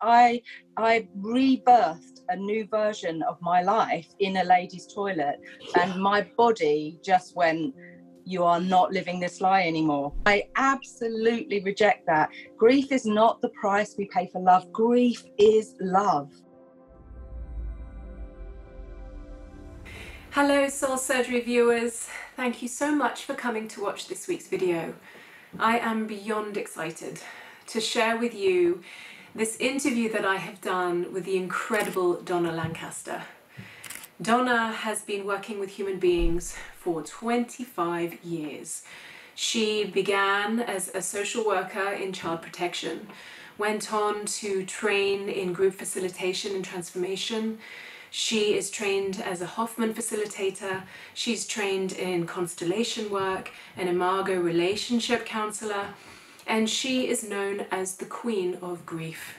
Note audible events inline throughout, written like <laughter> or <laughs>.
I I rebirthed a new version of my life in a lady's toilet, and my body just went. You are not living this lie anymore. I absolutely reject that. Grief is not the price we pay for love. Grief is love. Hello Soul Surgery viewers, thank you so much for coming to watch this week's video. I am beyond excited to share with you this interview that I have done with the incredible Donna Lancaster. Donna has been working with human beings for 25 years. She began as a social worker in child protection, went on to train in group facilitation and transformation, she is trained as a Hoffman facilitator. She's trained in constellation work, an Imago relationship counselor, and she is known as the Queen of Grief.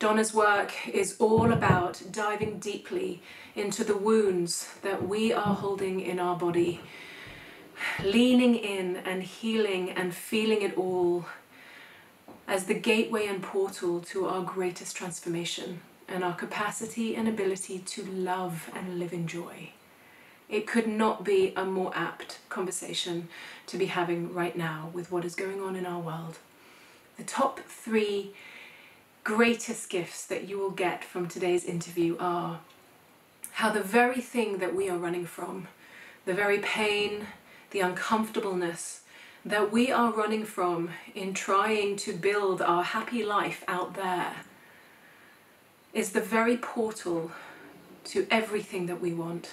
Donna's work is all about diving deeply into the wounds that we are holding in our body, leaning in and healing and feeling it all as the gateway and portal to our greatest transformation and our capacity and ability to love and live in joy. It could not be a more apt conversation to be having right now with what is going on in our world. The top three greatest gifts that you will get from today's interview are how the very thing that we are running from, the very pain, the uncomfortableness that we are running from in trying to build our happy life out there is the very portal to everything that we want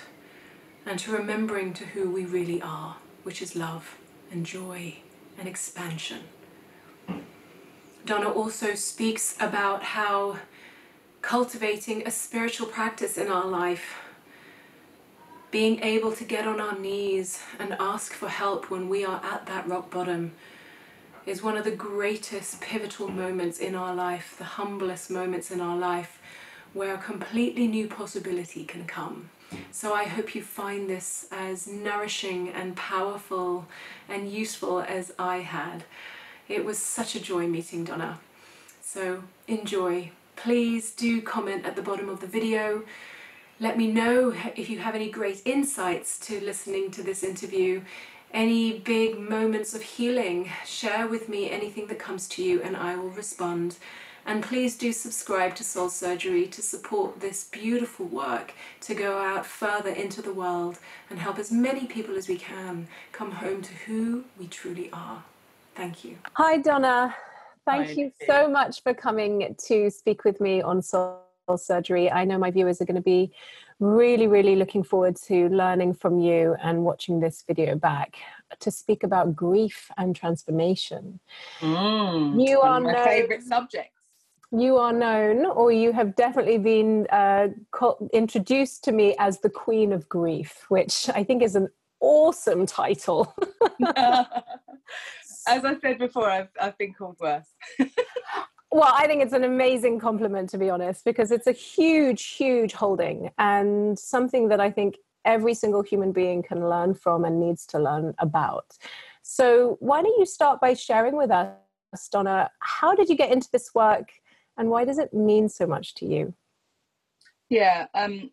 and to remembering to who we really are, which is love and joy and expansion. Donna also speaks about how cultivating a spiritual practice in our life, being able to get on our knees and ask for help when we are at that rock bottom is one of the greatest pivotal moments in our life, the humblest moments in our life, where a completely new possibility can come. So I hope you find this as nourishing and powerful and useful as I had. It was such a joy meeting Donna. So enjoy. Please do comment at the bottom of the video. Let me know if you have any great insights to listening to this interview any big moments of healing, share with me anything that comes to you and I will respond. And please do subscribe to Soul Surgery to support this beautiful work to go out further into the world and help as many people as we can come home to who we truly are. Thank you. Hi, Donna. Thank Hi, you so much for coming to speak with me on Soul Surgery. I know my viewers are going to be really, really looking forward to learning from you and watching this video back to speak about grief and transformation. Mm, you are my known, favorite subjects. You are known, or you have definitely been uh, introduced to me as the Queen of Grief, which I think is an awesome title. <laughs> <laughs> <laughs> as I said before, I've, I've been called worse. <laughs> Well, I think it's an amazing compliment, to be honest, because it's a huge, huge holding and something that I think every single human being can learn from and needs to learn about. So, why don't you start by sharing with us, Donna, how did you get into this work and why does it mean so much to you? Yeah, um,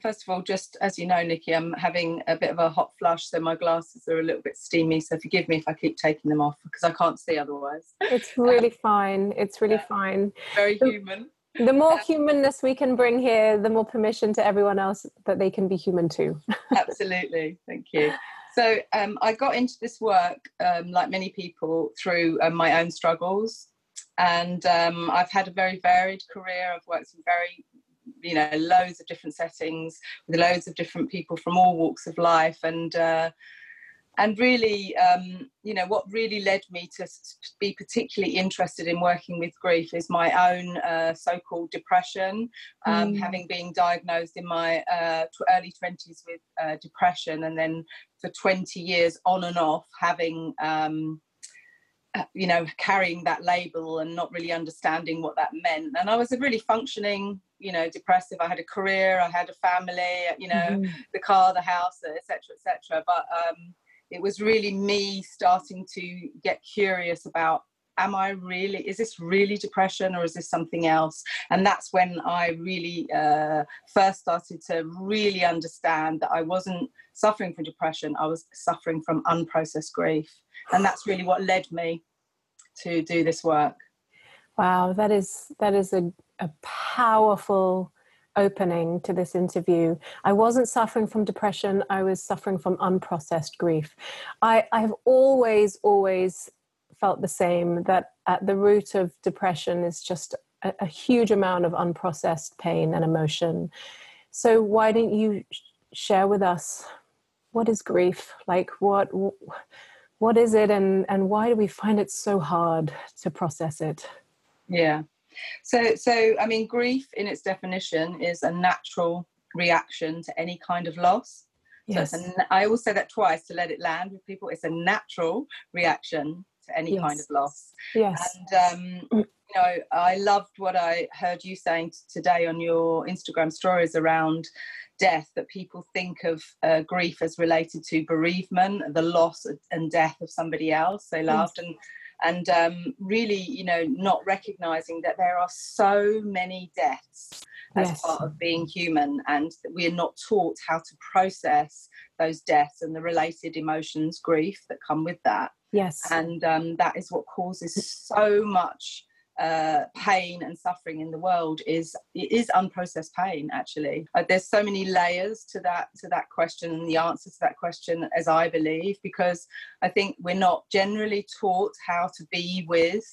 first of all, just as you know, Nikki, I'm having a bit of a hot flush, so my glasses are a little bit steamy. So forgive me if I keep taking them off because I can't see otherwise. It's really <laughs> fine. It's really yeah. fine. Very human. The more humanness we can bring here, the more permission to everyone else that they can be human too. <laughs> Absolutely. Thank you. So um, I got into this work, um, like many people, through um, my own struggles. And um, I've had a very varied career. I've worked in very you know loads of different settings with loads of different people from all walks of life and uh, and really um, you know what really led me to be particularly interested in working with grief is my own uh, so-called depression um, mm. having been diagnosed in my uh, early 20s with uh, depression and then for 20 years on and off having um, you know carrying that label and not really understanding what that meant and i was a really functioning you know depressive i had a career i had a family you know mm-hmm. the car the house etc etc but um, it was really me starting to get curious about am I really, is this really depression or is this something else? And that's when I really uh, first started to really understand that I wasn't suffering from depression, I was suffering from unprocessed grief. And that's really what led me to do this work. Wow, that is that is a, a powerful opening to this interview. I wasn't suffering from depression, I was suffering from unprocessed grief. I, I have always, always felt the same that at the root of depression is just a, a huge amount of unprocessed pain and emotion. So, why don't you share with us what is grief? Like, what what is it, and and why do we find it so hard to process it? Yeah. So, so I mean, grief in its definition is a natural reaction to any kind of loss. Yes. So a, I always say that twice to let it land with people. It's a natural reaction to any yes. kind of loss. Yes. And um, <clears throat> you know, I loved what I heard you saying today on your Instagram stories around death. That people think of uh, grief as related to bereavement, the loss and death of somebody else they loved, yes. and and um, really, you know, not recognizing that there are so many deaths as yes. part of being human, and that we are not taught how to process those deaths and the related emotions, grief that come with that. Yes. And um, that is what causes so much uh, pain and suffering in the world is it is unprocessed pain actually uh, there's so many layers to that to that question and the answer to that question as i believe because i think we're not generally taught how to be with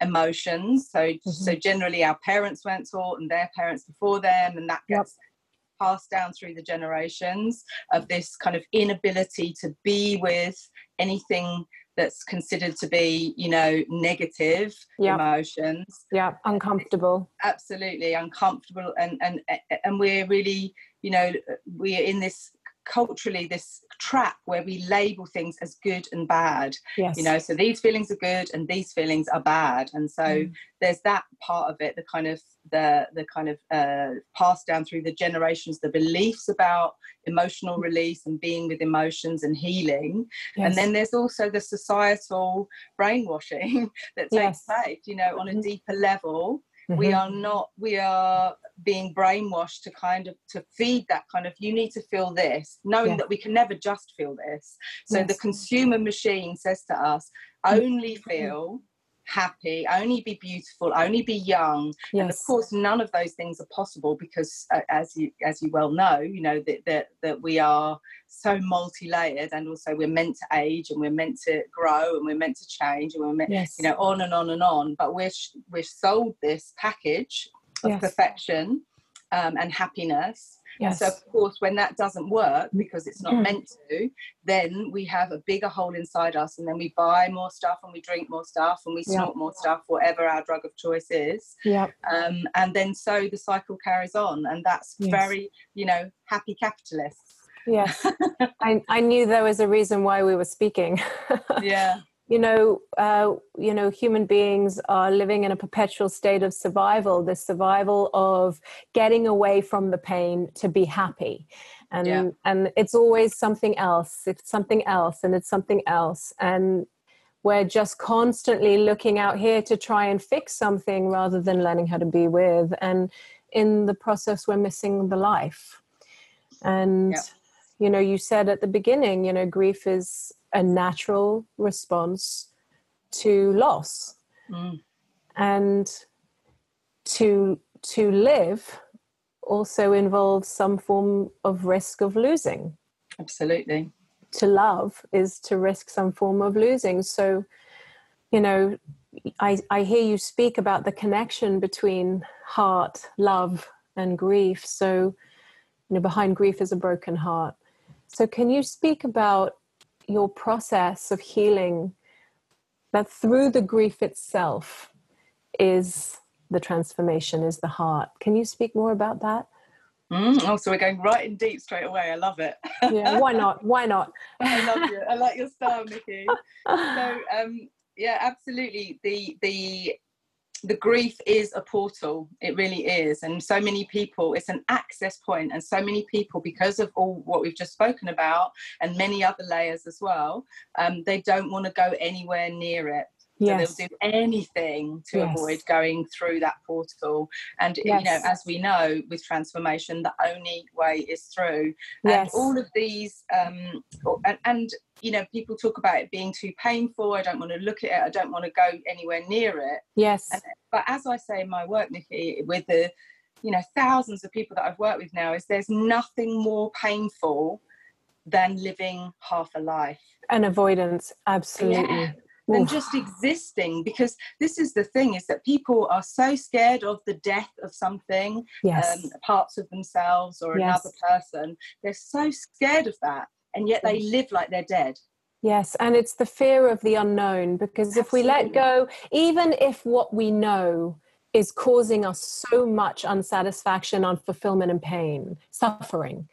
emotions so mm-hmm. so generally our parents weren't taught and their parents before them and that gets yep. passed down through the generations of this kind of inability to be with anything that's considered to be you know negative yep. emotions yeah uncomfortable absolutely uncomfortable and and and we're really you know we're in this culturally this trap where we label things as good and bad yes. you know so these feelings are good and these feelings are bad and so mm. there's that part of it the kind of the the kind of uh, passed down through the generations the beliefs about emotional release and being with emotions and healing yes. and then there's also the societal brainwashing <laughs> that takes yes. place you know on a mm-hmm. deeper level Mm-hmm. we are not we are being brainwashed to kind of to feed that kind of you need to feel this knowing yeah. that we can never just feel this so yes. the consumer machine says to us only mm-hmm. feel happy, only be beautiful, only be young. Yes. And of course, none of those things are possible because, uh, as you as you well know, you know that that that we are so multi-layered, and also we're meant to age, and we're meant to grow, and we're meant to change, and we're meant, yes. you know, on and on and on. But we're we're sold this package of yes. perfection um, and happiness Yes. So, of course, when that doesn't work because it's not mm. meant to, then we have a bigger hole inside us, and then we buy more stuff and we drink more stuff and we snort more stuff, whatever our drug of choice is. Yeah. Um, and then so the cycle carries on, and that's yes. very, you know, happy capitalists. Yes. <laughs> I, I knew there was a reason why we were speaking. <laughs> yeah you know, uh, you know, human beings are living in a perpetual state of survival. The survival of getting away from the pain to be happy, and yeah. and it's always something else. It's something else, and it's something else, and we're just constantly looking out here to try and fix something rather than learning how to be with. And in the process, we're missing the life. And yeah. you know, you said at the beginning, you know, grief is a natural response to loss. Mm. and to to live also involves some form of risk of losing. Absolutely. To love is to risk some form of losing. So you know i i hear you speak about the connection between heart love and grief. So you know behind grief is a broken heart. So can you speak about your process of healing that through the grief itself is the transformation is the heart. Can you speak more about that? Mm, oh so we're going right in deep straight away. I love it. Yeah why not? Why not? <laughs> I love you. I like your style nikki. So um yeah absolutely. The the the grief is a portal. It really is. And so many people it's an access point. And so many people because of all what we've just spoken about and many other layers as well um, they don't want to go anywhere near it Yes. So they'll do anything to yes. avoid going through that portal. And yes. you know, as we know, with transformation, the only way is through. Yes. And all of these, um, and, and you know, people talk about it being too painful. I don't want to look at it. I don't want to go anywhere near it. Yes. And, but as I say in my work, Nikki, with the you know thousands of people that I've worked with now, is there's nothing more painful than living half a life. And avoidance, absolutely. Yeah than just existing because this is the thing is that people are so scared of the death of something yes. um, parts of themselves or yes. another person they're so scared of that and yet they live like they're dead yes and it's the fear of the unknown because Absolutely. if we let go even if what we know is causing us so much unsatisfaction unfulfillment and pain suffering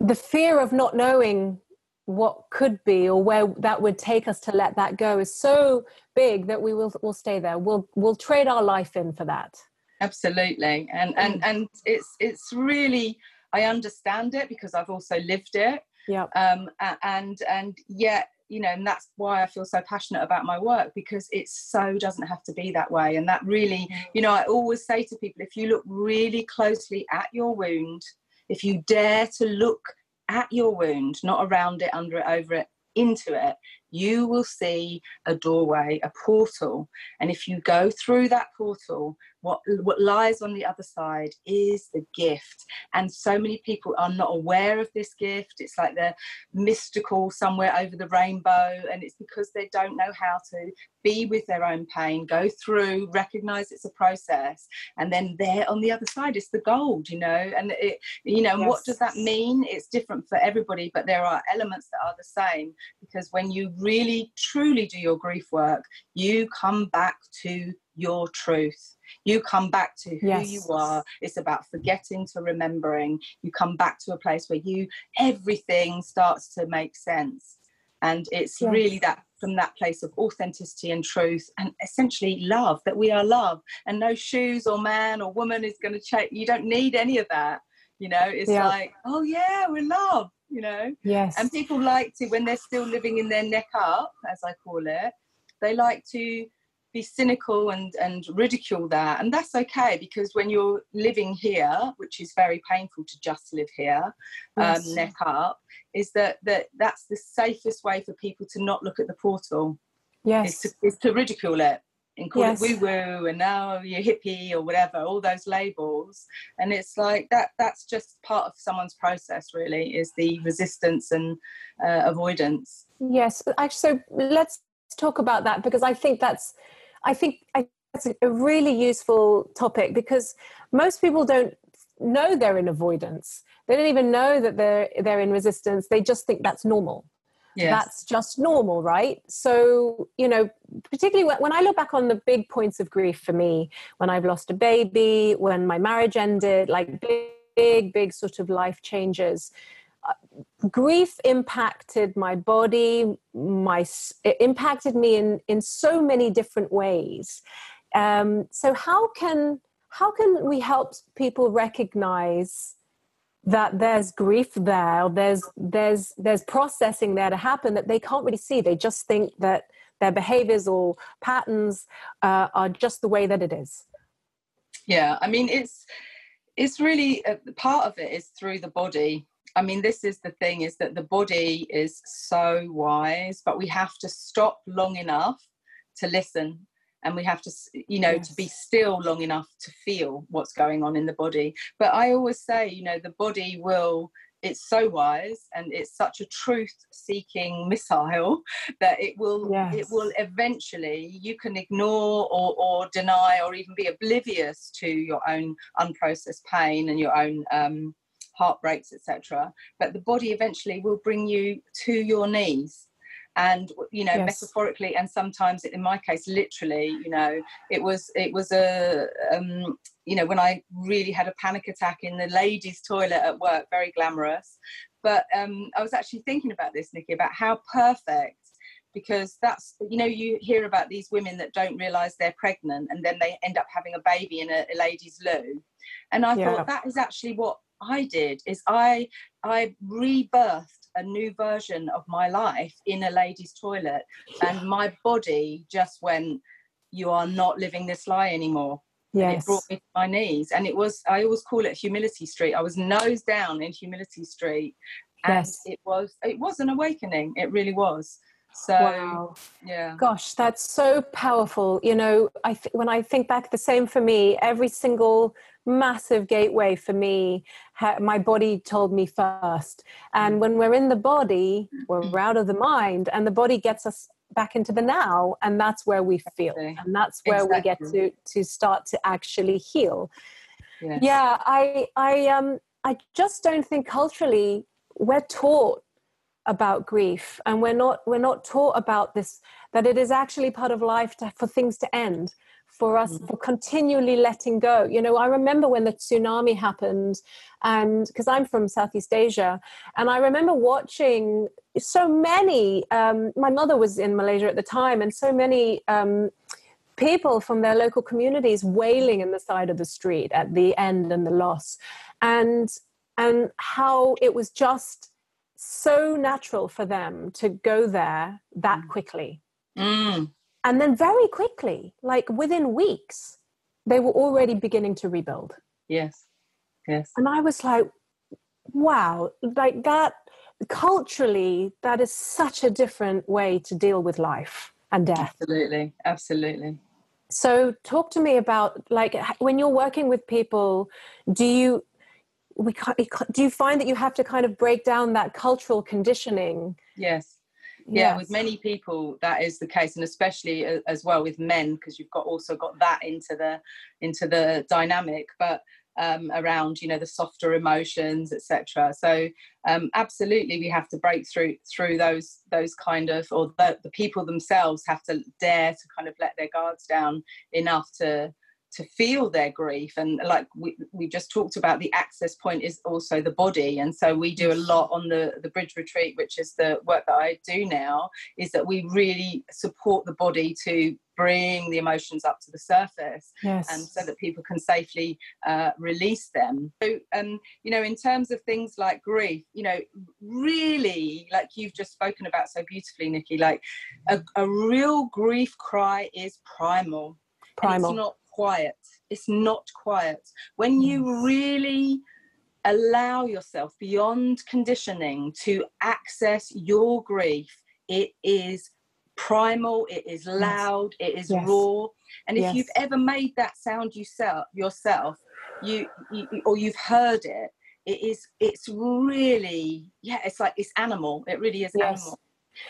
the fear of not knowing what could be or where that would take us to let that go is so big that we will will stay there. We'll we'll trade our life in for that. Absolutely. And and mm. and it's it's really i understand it because i've also lived it. Yeah. Um and and yet you know and that's why i feel so passionate about my work because it so doesn't have to be that way. And that really you know i always say to people if you look really closely at your wound if you dare to look at your wound, not around it, under it, over it, into it, you will see a doorway, a portal. And if you go through that portal, what, what lies on the other side is the gift. And so many people are not aware of this gift. It's like they're mystical somewhere over the rainbow. And it's because they don't know how to be with their own pain, go through, recognize it's a process. And then there on the other side is the gold, you know. And it, you know, yes. what does that mean? It's different for everybody, but there are elements that are the same because when you really truly do your grief work, you come back to your truth. You come back to who yes. you are. It's about forgetting to remembering. You come back to a place where you everything starts to make sense. And it's yes. really that from that place of authenticity and truth and essentially love that we are love and no shoes or man or woman is going to change you don't need any of that you know it's yeah. like oh yeah we're love you know yes and people like to when they're still living in their neck up as i call it they like to be cynical and and ridicule that. And that's okay because when you're living here which is very painful to just live here um, yes. um, neck up is that that that's the safest way for people to not look at the portal. Yes. is to, is to ridicule it and call yes. it woo woo and now you're hippie or whatever all those labels. And it's like that that's just part of someone's process really is the resistance and uh, avoidance. Yes actually so let's talk about that because i think that's i think I, that's a really useful topic because most people don't know they're in avoidance they don't even know that they're they're in resistance they just think that's normal yes. that's just normal, right? So, you know, particularly when, when I look back on the big points of grief for me, when I've lost a baby, when my marriage ended, like big, big, big sort of life changes. Grief impacted my body my it impacted me in in so many different ways. Um, so how can how can we help people recognize that there's grief there there's there's there's processing there to happen that they can't really see? They just think that their behaviors or patterns uh, are just the way that it is. Yeah i mean it's it's really uh, part of it is through the body i mean this is the thing is that the body is so wise but we have to stop long enough to listen and we have to you know yes. to be still long enough to feel what's going on in the body but i always say you know the body will it's so wise and it's such a truth seeking <laughs> missile that it will yes. it will eventually you can ignore or, or deny or even be oblivious to your own unprocessed pain and your own um, heartbreaks etc but the body eventually will bring you to your knees and you know yes. metaphorically and sometimes in my case literally you know it was it was a um, you know when i really had a panic attack in the ladies toilet at work very glamorous but um, i was actually thinking about this nikki about how perfect because that's you know you hear about these women that don't realize they're pregnant and then they end up having a baby in a, a ladies loo and i yeah. thought that is actually what i did is i i rebirthed a new version of my life in a lady's toilet, and my body just went, "You are not living this lie anymore." Yes. It brought me to my knees, and it was I always call it humility street. I was nose down in humility street, and Yes. it was it was an awakening. It really was. So Wow. yeah, Gosh, that's so powerful. You know, I th- when I think back, the same for me. Every single massive gateway for me, my body told me first. And when we're in the body, we're out of the mind, and the body gets us back into the now, and that's where we feel, and that's where we get to to start to actually heal. yeah, Yeah, I I um I just don't think culturally we're taught about grief. And we're not we're not taught about this that it is actually part of life to, for things to end for us for continually letting go. You know i remember when the tsunami happened and because i'm from southeast asia and i remember watching so many um, my mother was in malaysia at the time and so many um, people from their local communities wailing in the side of the street at the end and the loss. And and how it was just so natural for them to go there that quickly. Mm, and then very quickly like within weeks they were already beginning to rebuild yes, yes, and i was like wow like that culturally that is such a different way to deal with life and death absolutely, absolutely. So, talk to me about like when you're working with people, do you we ca- it ca- do you find that you have to kind of break down that cultural conditioning? Yes. Yeah with many people that is the case and especially a- as well with men because you've got also got that into the into the dynamic but um, around you know the softer emotions etc so um, absolutely we have to break through through those those kind of or the, the people themselves have to dare to kind of let their guards down enough to to feel their grief and like we, we just talked about the access point is also the body and so we do a lot on the the bridge retreat which is the work that i do now is that we really support the body to bring the emotions up to the surface Yes. and so that people can safely uh, release them. So, um, you know, in terms of things like grief, you know, really, like you've just spoken about so beautifully, Nikki, like a, a real grief cry is primal. and primal. It's not quiet. It's not quiet. When you mm. really allow yourself beyond conditioning to access your grief, it is primal, it is loud, it is Yes. raw. And if Yes. you've ever made that sound yourself, yourself, you, you or you've heard it, it is it's really yeah, it's like it's animal. It really is animal.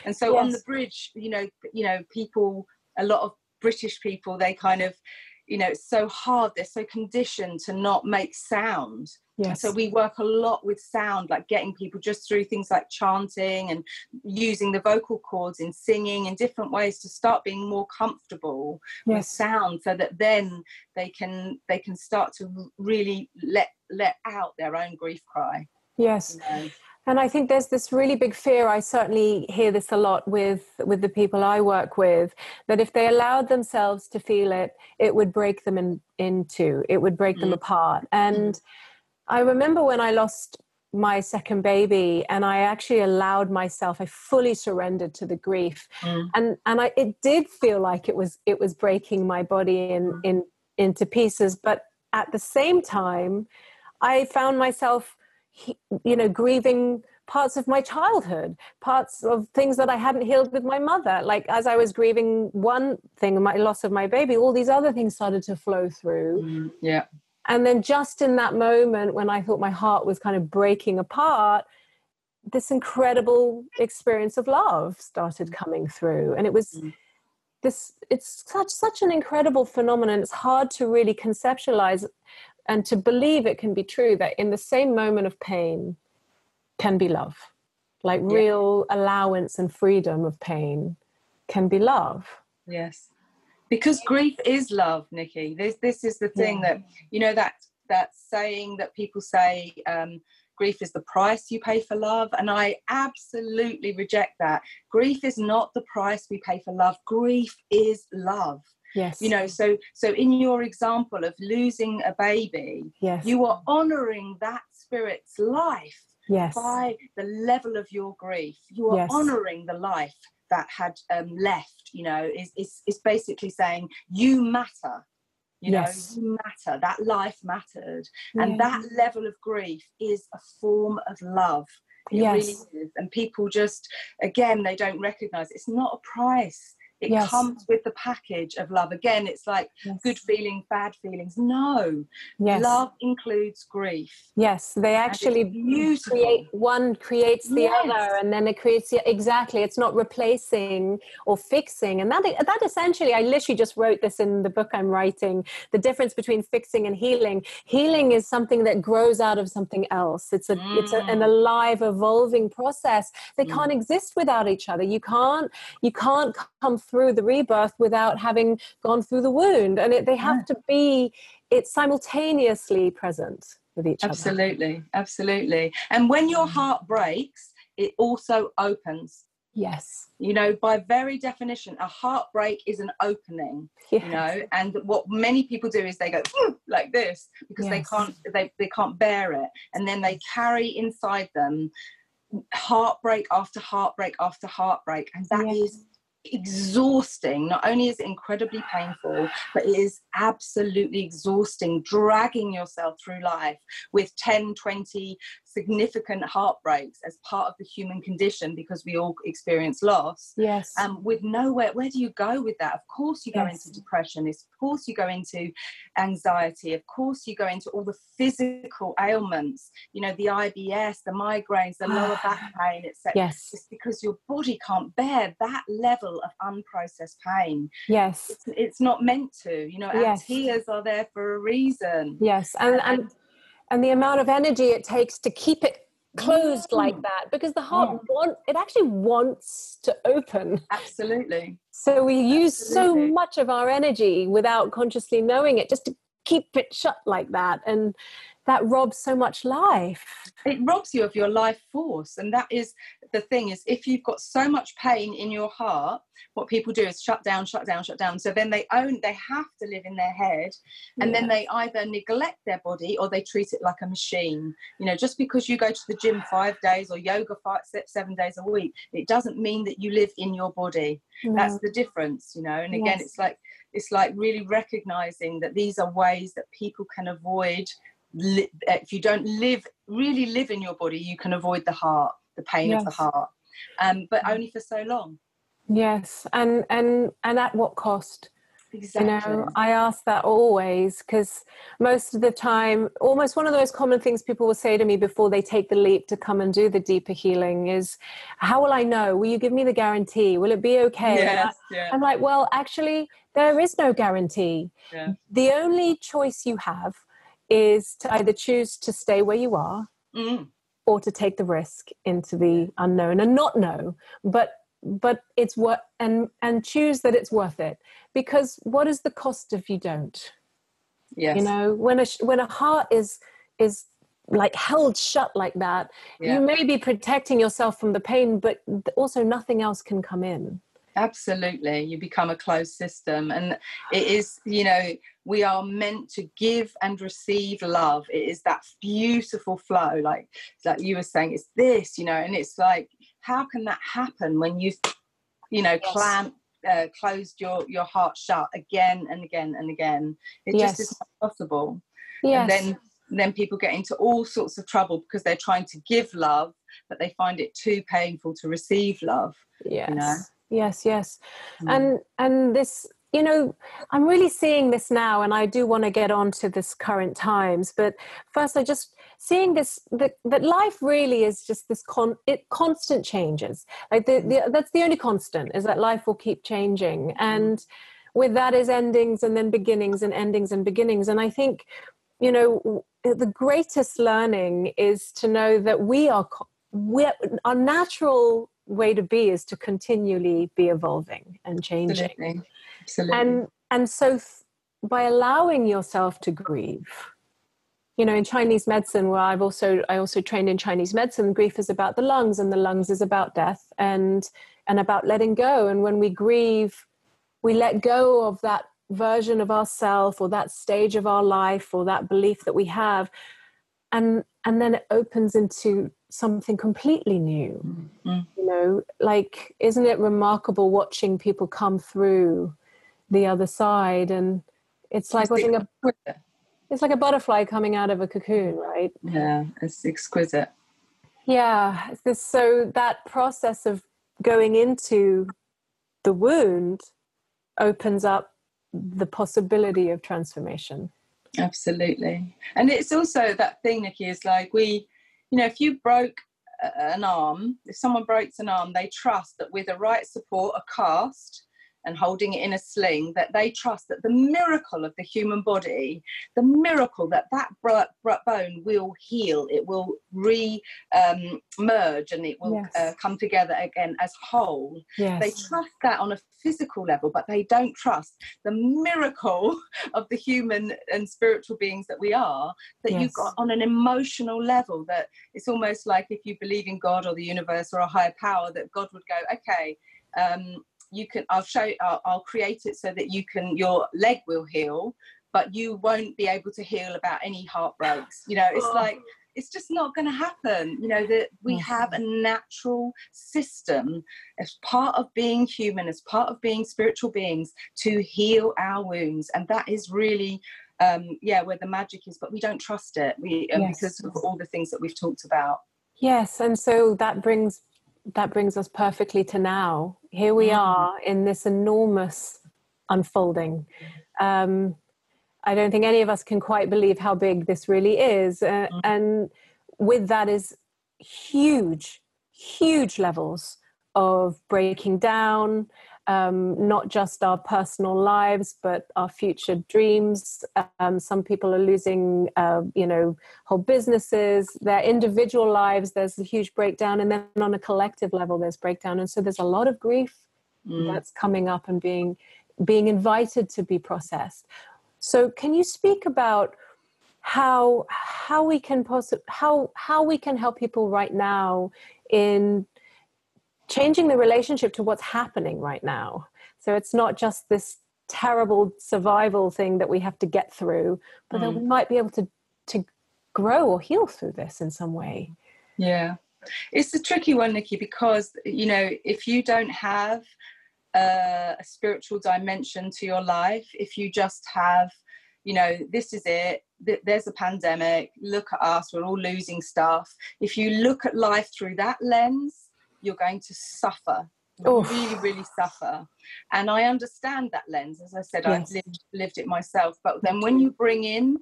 And so on the bridge, you know, you know, people, a lot of British people, they kind of, you know, it's so hard. They're so conditioned to not make sound. Yes. So we work a lot with sound, like getting people just through things like chanting and using the vocal cords in singing in different ways to start being more comfortable with sound, so that then they can they can start to really let let out their own grief cry. Yes. you know. And I think there's this really big fear. I certainly hear this a lot with with the people I work with that if they allowed themselves to feel it, it would break them in in two. It would break them Mm. apart. And I remember when I lost my second baby and I actually allowed myself, I fully surrendered to the grief. Mm. And and I it did feel like it was it was breaking my body in Mm. in into pieces. But at the same time, I found myself he- you know grieving parts of my childhood parts of things that i hadn't healed with my mother. Like as i was grieving one thing my loss of my baby all these other things started to flow through. Mm, yeah, and then just in that moment when i thought my heart was kind of breaking apart this incredible experience of love started coming through. And it was Mm. this it's such such an incredible phenomenon. It's hard to really conceptualize and to believe it can be true that in the same moment of pain can be love like Yeah. real allowance and freedom of pain can be love yes. Because grief is love, Nikki. This this is the thing that you know that that saying that people say um, grief is the price you pay for love, and I absolutely reject that. Grief is not the price we pay for love. Grief is love. Yes You know, so so in your example of losing a baby, yes you are honoring that spirit's life yes. by the level of your grief. You are Yes. honoring the life that had um, left, you know, is, is, is basically saying you matter. You Yes. know, you matter. That life mattered. And that level of grief is a form of love. It Yes. really is. And people just, again, they don't recognize it's not a price. It Yes. comes with the package of love. Again, it's like Yes. good feeling, bad feelings. No, yes. love includes grief. Yes, they actually create one creates the other, and then it creates the, exactly. It's not replacing or fixing, and that that essentially, I literally just wrote this in the book I'm writing. The difference between fixing and healing. Healing is something that grows out of something else. It's a it's a, an Mm. alive, evolving process. They Mm. can't exist without each other. You can't you can't come through the rebirth without having gone through the wound, and it, they have to be it's simultaneously present with each other. Absolutely, absolutely. And when your mm. heart breaks, it also opens. Yes. You know, by very definition, a heartbreak is an opening. Yes. You know, and what many people do is they go hmm, like this because they can't they, they can't bear it, and then they carry inside them heartbreak after heartbreak after heartbreak, and that Yes. is exhausting. Not only is it incredibly painful, but it is absolutely exhausting, dragging yourself through life with 10, 20 significant heartbreaks as part of the human condition because we all experience loss. Yes. Um, with nowhere, where do you go with that? Of course, you go Yes. into depression. Of course, you go into anxiety. Of course, you go into all the physical ailments. You know, the IBS, the migraines, the <sighs> lower back pain, etc. yes. It's because your body can't bear that level of unprocessed pain. Yes. It's, it's not meant to. You know, our Yes. tears are there for a reason. Yes. And and and the amount of energy it takes to keep it closed like Mm. that because the heart Mm. want it actually wants to open. Absolutely. So we use so much of our energy without consciously knowing it just to keep it shut like that and that robs so much life. it robs you of your life force and that is the thing is if you've got so much pain in your heart what people do is shut down shut down shut down. So then they own they have to live in their head and then they either neglect their body or they treat it like a machine. You know just because you go to the gym five days or yoga five se- seven days a week it doesn't mean that you live in your body. That's the difference you know and again Yes. it's like it's like really recognizing that these are ways that people can avoid if you don't live really live in your body you can avoid the heart the pain of the heart um, but Mm. only for so long Yes. And and and at what cost? exactly You know, I ask that always because most of the time, almost one of the most common things people will say to me before they take the leap to come and do the deeper healing is, How will I know? Will you give me the guarantee? Will it be okay? Yes yeah I, am like, Well, actually, there is no guarantee. Yeah. The only choice you have is to either choose to stay where you are Mm, or to take the risk into the unknown and not know. But but it's what and and choose that it's worth it. Because what is the cost if you don't? Yes. you know when a when a heart is is like held shut like that yeah. you may be protecting yourself from the pain but also nothing else can come in absolutely you become a closed system and it is you know we are meant to give and receive love. It is that beautiful flow like like you were saying it's this you know and it's like how can that happen when you've you know Yes. clamp uh, closed your your heart shut again and again and again? It just is not possible. Yes and then then people get into all sorts of trouble because they're trying to give love but they find it too painful to receive love yes you know? Yes yes. Mm. and and this you know i'm really seeing this now and i do want to get on to this current times but first i just seeing this that, that life really is just this con it constant changes. Like the, the that's the only constant is that life will keep changing and with that is endings and then beginnings and endings and beginnings. And i think you know the greatest learning is to know that we are co- we're, our natural way to be is to continually be evolving and changing. Absolutely. Absolutely. And and so by allowing yourself to grieve you know in chinese medicine where i've also i also trained in chinese medicine grief is about the lungs and the lungs is about death and and about letting go. And when we grieve we let go of that version of ourself or that stage of our life or that belief that we have. And and then it opens into something completely new. Mm-hmm. you know like isn't it remarkable watching people come through the other side and it's like watching a it's like a butterfly coming out of a cocoon right? Yeah it's exquisite. Yeah this so that process of going into the wound opens up the possibility of transformation. Absolutely. And it's also that thing nikki is like we you know if you broke an arm if someone breaks an arm they trust that with the right support a cast and holding it in a sling, that they trust that the miracle of the human body, the miracle that that bone will heal, it will re um, merge and it will yes. uh, come together again as whole. Yes. They trust that on a physical level, but they don't trust the miracle <laughs> of the human and spiritual beings that we are, that yes. you've got on an emotional level, that it's almost like if you believe in God or the universe or a higher power, that God would go, okay, um, you can i'll show I'll, I'll create it so that you can your leg will heal but you won't be able to heal about any heartbreaks. You know it's oh. like it's just not going to happen. You know that we have a natural system as part of being human as part of being spiritual beings to heal our wounds. And that is really um yeah where the magic is but we don't trust it. We yes. because of all the things that we've talked about. Yes and so that brings that brings us perfectly to now. Here we mm. are in this enormous unfolding. Um, I don't think any of us can quite believe how big this really is. Uh, mm. And with that is huge, huge levels of breaking down, um, not just our personal lives, but our future dreams. Um, some people are losing, uh, you know, whole businesses, their individual lives. There's a huge breakdown, and then on a collective level, there's breakdown, and so there's a lot of grief mm. that's coming up and being being invited to be processed. So, can you speak about? how how we can poss- how how we can help people right now in changing the relationship to what's happening right now. So it's not just this terrible survival thing that we have to get through, but mm. that we might be able to to grow or heal through this in some way. Yeah. It's a tricky one, Nikki, because you know, if you don't have a, a spiritual dimension to your life, if you just have, you know, this is it, there's a pandemic, look at us, we're all losing stuff. If you look at life through that lens, you're going to suffer Oof. really really suffer and i understand that lens as i said yes. i've lived, lived it myself but then when you bring in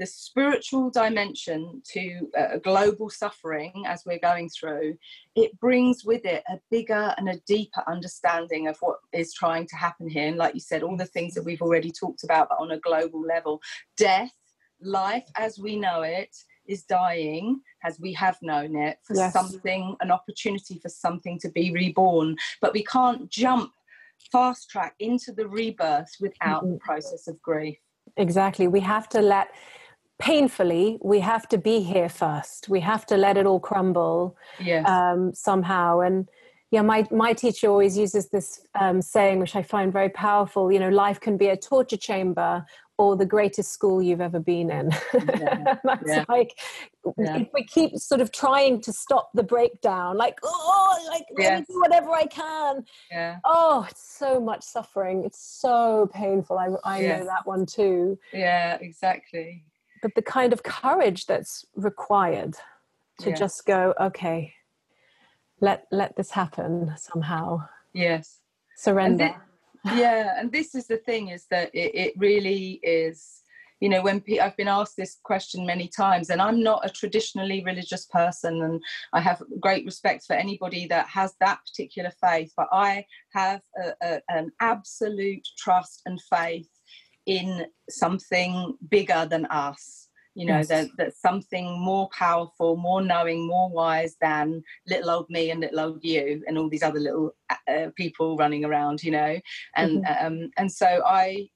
the spiritual dimension to a global suffering as we're going through, it brings with it a bigger and a deeper understanding of what is trying to happen here. And like you said, all the things that we've already talked about, but on a global level death, life as we know it, is dying as we have known it for yes. something an opportunity for something to be reborn but we can't jump fast track into the rebirth without mm-hmm. the process of grief exactly we have to let painfully we have to be here first we have to let it all crumble yes. um, somehow and yeah my, my teacher always uses this um, saying which i find very powerful you know life can be a torture chamber or the greatest school you've ever been in. Yeah. <laughs> That's yeah. like yeah. if we keep sort of trying to stop the breakdown, like oh, like yes. let me do whatever I can. Yeah. Oh, it's so much suffering. It's so painful. I I yes. know that one too. Yeah, exactly. But the kind of courage that's required to yes. just go, okay, let let this happen somehow. Yes. Surrender yeah and this is the thing is that it, it really is you know when i've been asked this question many times and i'm not a traditionally religious person and i have great respect for anybody that has that particular faith but i have a, a, an absolute trust and faith in something bigger than us you know yes. that, that something more powerful more knowing more wise than little old me and little old you and all these other little uh, uh people running around you know and mm-hmm. um and so i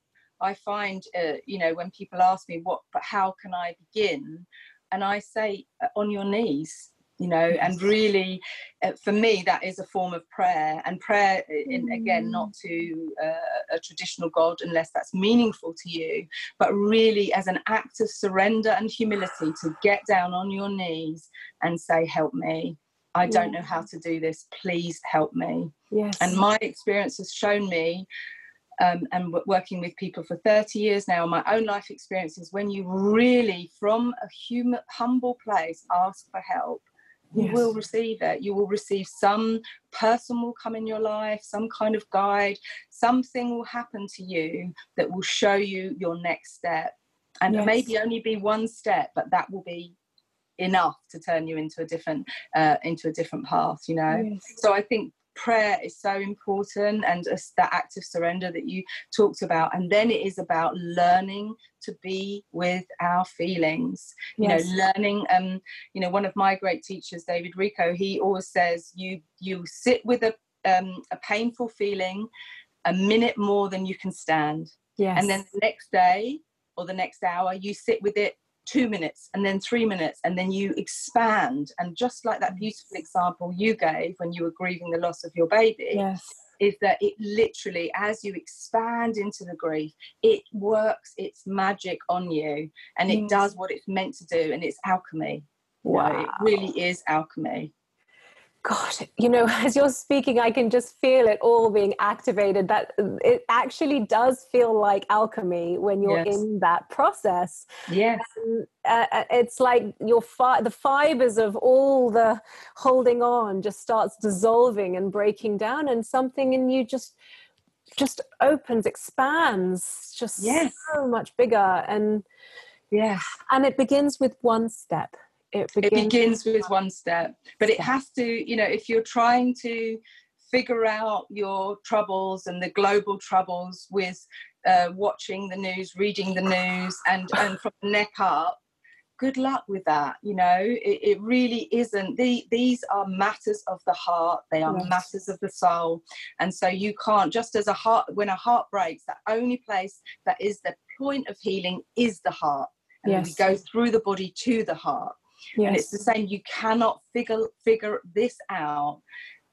i find uh, you know when people ask me what but how can i begin and i say uh, on your knees you know and really uh, for me that is a form of prayer and prayer in, again not mm. to uh, a traditional god unless that's meaningful to you but really as an act of surrender and humility to get down on your knees and say help me. I don't know how to do this. Please help me. Yes. and my experience has shown me um, and working with people for 30 years now, my own life experiences, when you really, from a human, humble place, ask for help, you yes. will receive it. You will receive some person will come in your life, some kind of guide, something will happen to you that will show you your next step. And yes. maybe only be one step, but that will be enough to turn you into a different uh, into a different path you know yes. so i think prayer is so important and that act of surrender that you talked about and then it is about learning to be with our feelings you yes. know learning um you know one of my great teachers david richo he always says you you sit with a um, a painful feeling a minute more than you can stand yes. and then the next day or the next hour you sit with it two minutes and then three minutes and then you expand. And just like that mm. beautiful example you gave when you were grieving the loss of your baby yes. is that it literally as you expand into the grief it works its magic on you and it mm. does what it's meant to do and it's alchemy. Wow know, it really is alchemy God, you know, <laughs> as you're speaking, I can just feel it all being activated. That it actually does feel like alchemy when you're yes. in that process. Yes, uh, uh, it's like your fi- the fibers of all the holding on just starts dissolving and breaking down, and something in you just just opens, expands, just yes. so much bigger, and yeah, and it begins with one step it begins, it begins with one step but it has to you know if you're trying to figure out your troubles and the global troubles with uh, watching the news reading the news and and <laughs> from the neck up good luck with that you know it, it really isn't the, these are matters of the heart they are yes. matters of the soul and so you can't just as a heart when a heart breaks the only place that is the point of healing is the heart and yes. we go through the body to the heart Yes. And it's the same. You cannot figure figure this out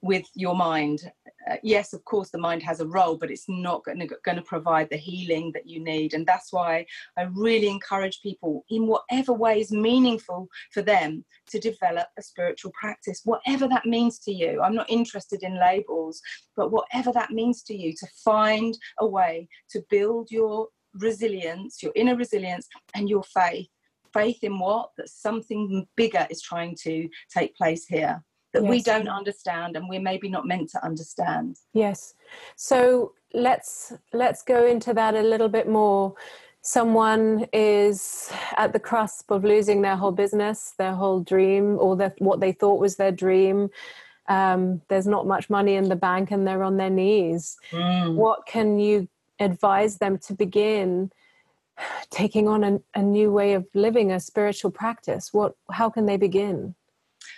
with your mind. Uh, yes, of course, the mind has a role, but it's not going to provide the healing that you need. And that's why I really encourage people, in whatever way is meaningful for them, to develop a spiritual practice, whatever that means to you. I'm not interested in labels, but whatever that means to you, to find a way to build your resilience, your inner resilience, and your faith faith in what? That something bigger is trying to take place here that yes. we don't understand and we're maybe not meant to understand. Yes. So let's let's go into that a little bit more. Someone is at the cusp of losing their whole business, their whole dream, or their, what they thought was their dream. Um, there's not much money in the bank and they're on their knees. Mm. What can you advise them to begin taking on a, a new way of living a spiritual practice. What how can they begin?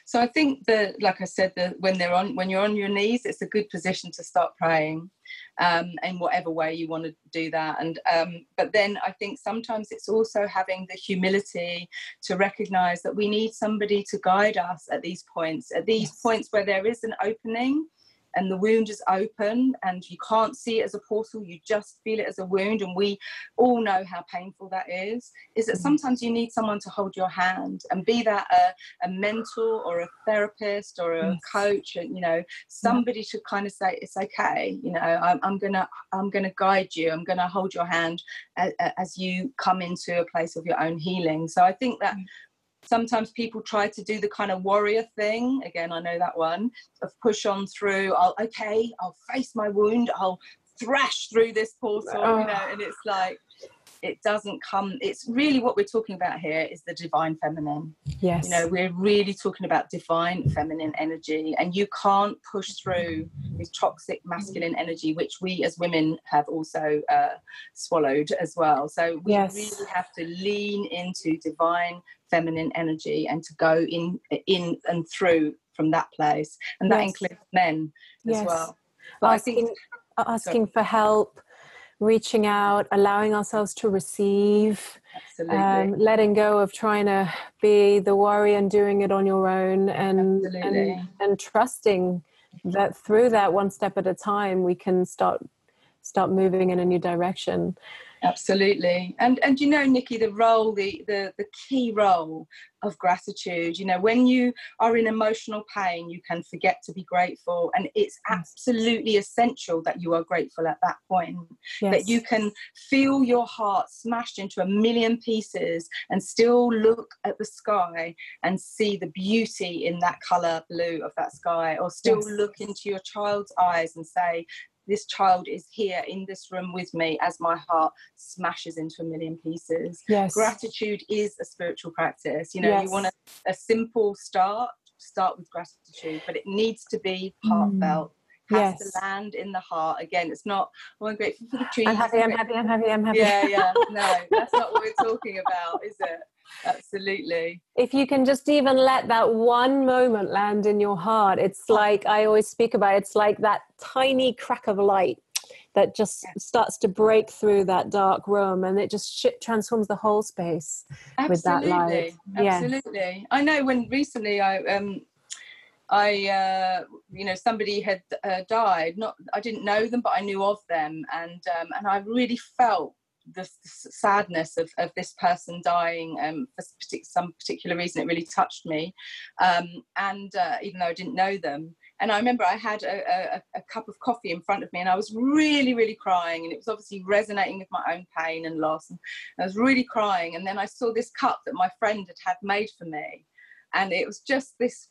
So i think that like i said that when they're on when you're on your knees it's a good position to start praying um, in whatever way you want to do that. And um, but then i think sometimes it's also having the humility to recognize that we need somebody to guide us at these points at these yes. points where there is an opening and the wound is open and you can't see it as a portal you just feel it as a wound and we all know how painful that is is that mm. sometimes you need someone to hold your hand and be that a, a mentor or a therapist or a yes. coach and you know somebody yeah. to kind of say it's okay you know I'm, I'm, gonna i'm gonna guide you i'm gonna hold your hand as, as you come into a place of your own healing so i think that mm sometimes people try to do the kind of warrior thing again i know that one of push on through i'll okay i'll face my wound i'll thrash through this portal oh. you know and it's like it doesn't come it's really what we're talking about here is the divine feminine yes you know we're really talking about divine feminine energy and you can't push through this toxic masculine energy which we as women have also uh, swallowed as well so we yes. really have to lean into divine feminine energy and to go in in and through from that place and that yes. includes men as yes. well asking, I think asking for help reaching out, allowing ourselves to receive, um, letting go of trying to be the warrior and doing it on your own, and and, and trusting that through that one step at a time we can start start moving in a new direction absolutely and and you know nikki the role the the the key role of gratitude you know when you are in emotional pain you can forget to be grateful and it's absolutely essential that you are grateful at that point yes. that you can feel your heart smashed into a million pieces and still look at the sky and see the beauty in that color blue of that sky or still yes. look into your child's eyes and say this child is here in this room with me as my heart smashes into a million pieces. Yes. Gratitude is a spiritual practice. You know, yes. you want a, a, simple start, start with gratitude, but it needs to be heartfelt. Mm. Has yes. to land in the heart. Again, it's not, oh, I'm grateful for the trees. I'm happy, I'm happy, I'm happy, I'm happy. Yeah, yeah. No, that's not what we're <laughs> talking about, is it? Absolutely. If you can just even let that one moment land in your heart, it's like I always speak about, it's like that tiny crack of light that just starts to break through that dark room and it just shit transforms the whole space absolutely. with that light. Absolutely. Yeah. I know when recently I um I, uh, you know, somebody had uh, died. Not, I didn't know them, but I knew of them, and um, and I really felt the sadness of, of this person dying um, for some particular reason, it really touched me. Um, and uh, even though I didn't know them, and I remember I had a, a, a, cup of coffee in front of me, and I was really, really crying, and it was obviously resonating with my own pain and loss. And I was really crying, and then I saw this cup that my friend had had made for me, and it was just this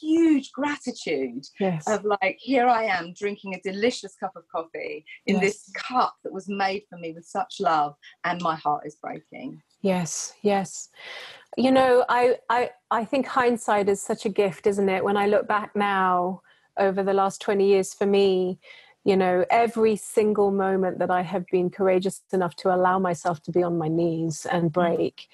huge gratitude yes. of like here i am drinking a delicious cup of coffee in yes. this cup that was made for me with such love and my heart is breaking yes yes you know i i i think hindsight is such a gift isn't it when i look back now over the last 20 years for me you know every single moment that i have been courageous enough to allow myself to be on my knees and mm. break mm.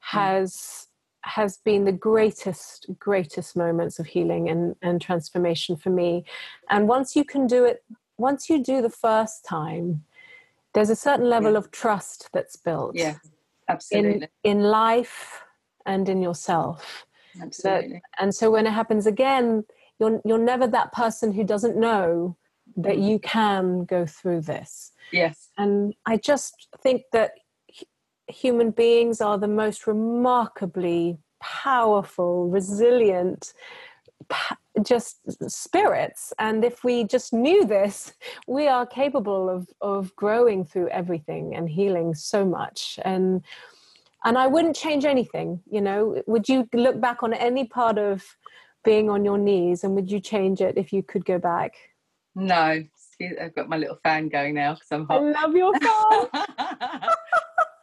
has has been the greatest greatest moments of healing and, and transformation for me. And once you can do it once you do the first time there's a certain level yeah. of trust that's built yeah. absolutely. in, in life and in yourself. Absolutely. that, and so when it happens again you're you're never that person who doesn't know that mm. you can go through this. Yes. And i just think that human beings are the most remarkably powerful, resilient, just spirits. And if we just knew this, <laughs> we are capable of, of growing through everything and healing so much. And and I wouldn't change anything, you know. Would you look back on any part of being on your knees and would you change it if you could go back? No. I've got my little fan going now because I'm hot. I love your fan. <laughs>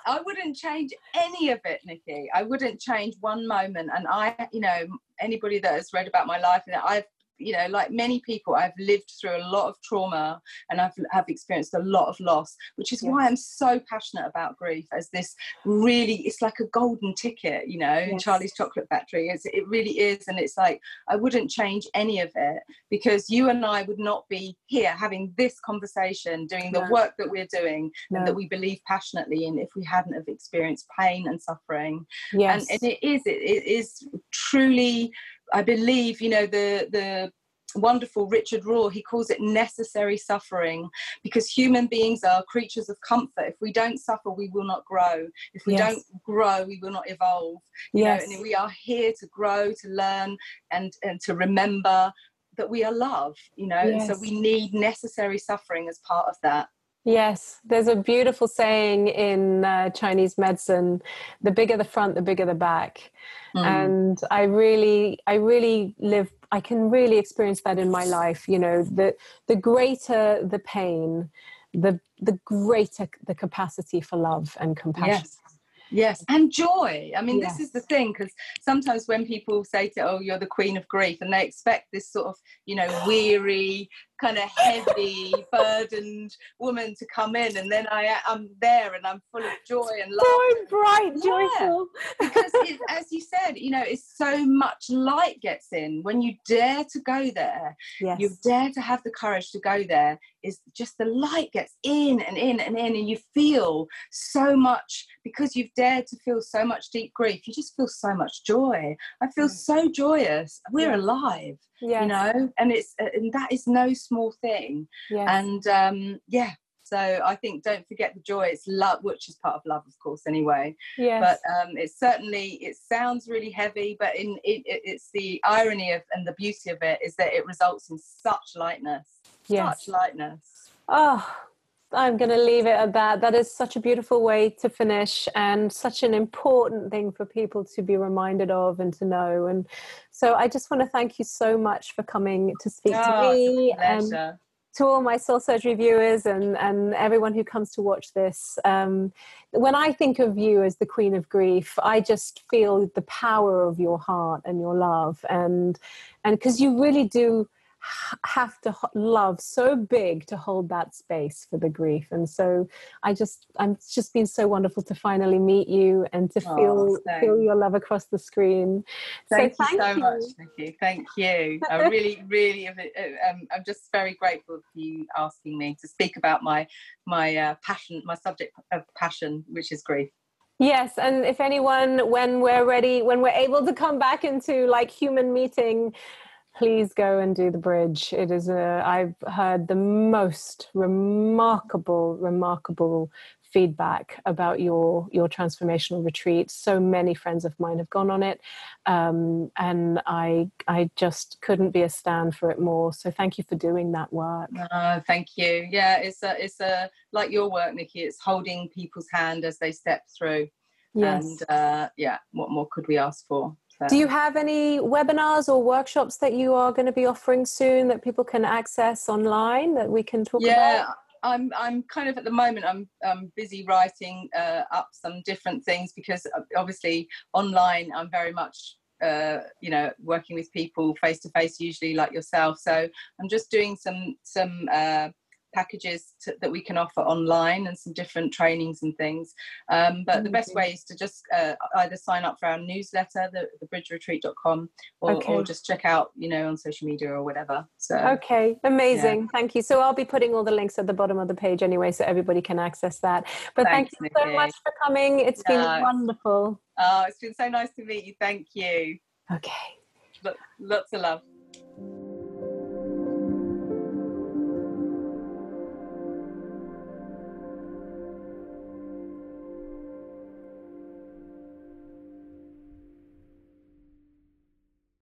I wouldn't change any of it, Nikki. I wouldn't change one moment. And I, you know, anybody that has read about my life, and I've you know, like many people, I've lived through a lot of trauma and I've have experienced a lot of loss, which is why I'm so passionate about grief as this really, it's like a golden ticket, you know, yes. Charlie's Chocolate Factory. It's, it really is. And it's like, I wouldn't change any of it because you and I would not be here having this conversation, doing the no. work that we're doing no. and that we believe passionately in if we hadn't have experienced pain and suffering. Yes. And, and it is, it, it is truly I believe, you know, the the wonderful Richard Rohr, he calls it necessary suffering because human beings are creatures of comfort. If we don't suffer, we will not grow. If we yes. don't grow, we will not evolve. You yes. know, and we are here to grow, to learn, and, and to remember that we are love, you know, yes. so we need necessary suffering as part of that. Yes, there's a beautiful saying in uh, Chinese medicine the bigger the front, the bigger the back. Mm. And I really, I really live, I can really experience that in my life. You know, the, the greater the pain, the, the greater the capacity for love and compassion. Yes. Yes, and joy. I mean, yes. this is the thing because sometimes when people say to, "Oh, you're the queen of grief," and they expect this sort of, you know, weary, kind of heavy, burdened woman to come in, and then I am there and I'm full of joy and love. So bright, joyful. because, <laughs> it, as you said, you know, it's so much light gets in when you dare to go there. Yes. You dare to have the courage to go there. Is just the light gets in and in and in, and you feel so much because you've dared to feel so much deep grief. You just feel so much joy. I feel Mm. so joyous. We're Yeah. alive, yes. you know, and it's and that is no small thing. yes. And um, yeah. So I think don't forget the joy. It's love, which is part of love, of course, anyway yes. but um, it's certainly it sounds really heavy but in it, it, it's the irony of and the beauty of it is that it results in such lightness Yes. such lightness Oh, I'm going to leave it at that. That is such a beautiful way to finish and such an important thing for people to be reminded of and to know. And so I just want to thank you so much for coming to speak Oh, to me and to all my soul surgery viewers and, and everyone who comes to watch this. Um, when I think of you as the queen of grief, I just feel the power of your heart and your love. And and because you really do have to love so big to hold that space for the grief. And so i just i'm it's just been so wonderful to finally meet you and to Oh, feel feel your love across the screen. Thank so you. so much Nikki. Thank you. I <laughs> really really um, I'm just very grateful for you asking me to speak about my my uh, passion my subject of passion which is grief. Yes, and if anyone, when we're ready, when we're able to come back into like human meeting, please go and do the bridge. It is a, I've heard the most remarkable, remarkable feedback about your your transformational retreat. So many friends of mine have gone on it, um, and I I just couldn't be a stand for it more. So thank you for doing that work. Oh, thank you. Yeah, it's a, it's a like your work, Nikki. It's holding people's hand as they step through, Yes. and uh, yeah, what more could we ask for? So- Do you have any webinars or workshops that you are going to be offering soon that people can access online that we can talk yeah, about? Yeah, I'm I'm kind of at the moment I'm I'm busy writing uh, up some different things because uh, obviously online I'm very much uh, you know working with people face to face usually like yourself. So I'm just doing some some uh, packages to, that we can offer online and some different trainings and things. Um, but the best way is to just uh, either sign up for our newsletter, the, thebridgeretreat.com, or, Okay. or just check out you know on social media or whatever. So Okay, amazing. Thank you. So I'll be putting all the links at the bottom of the page anyway, so everybody can access that. But Thanks, thank you so Nikki. much for coming. It's No, been wonderful. oh, it's been so nice to meet you. Thank you. Okay. Lo- lots of love.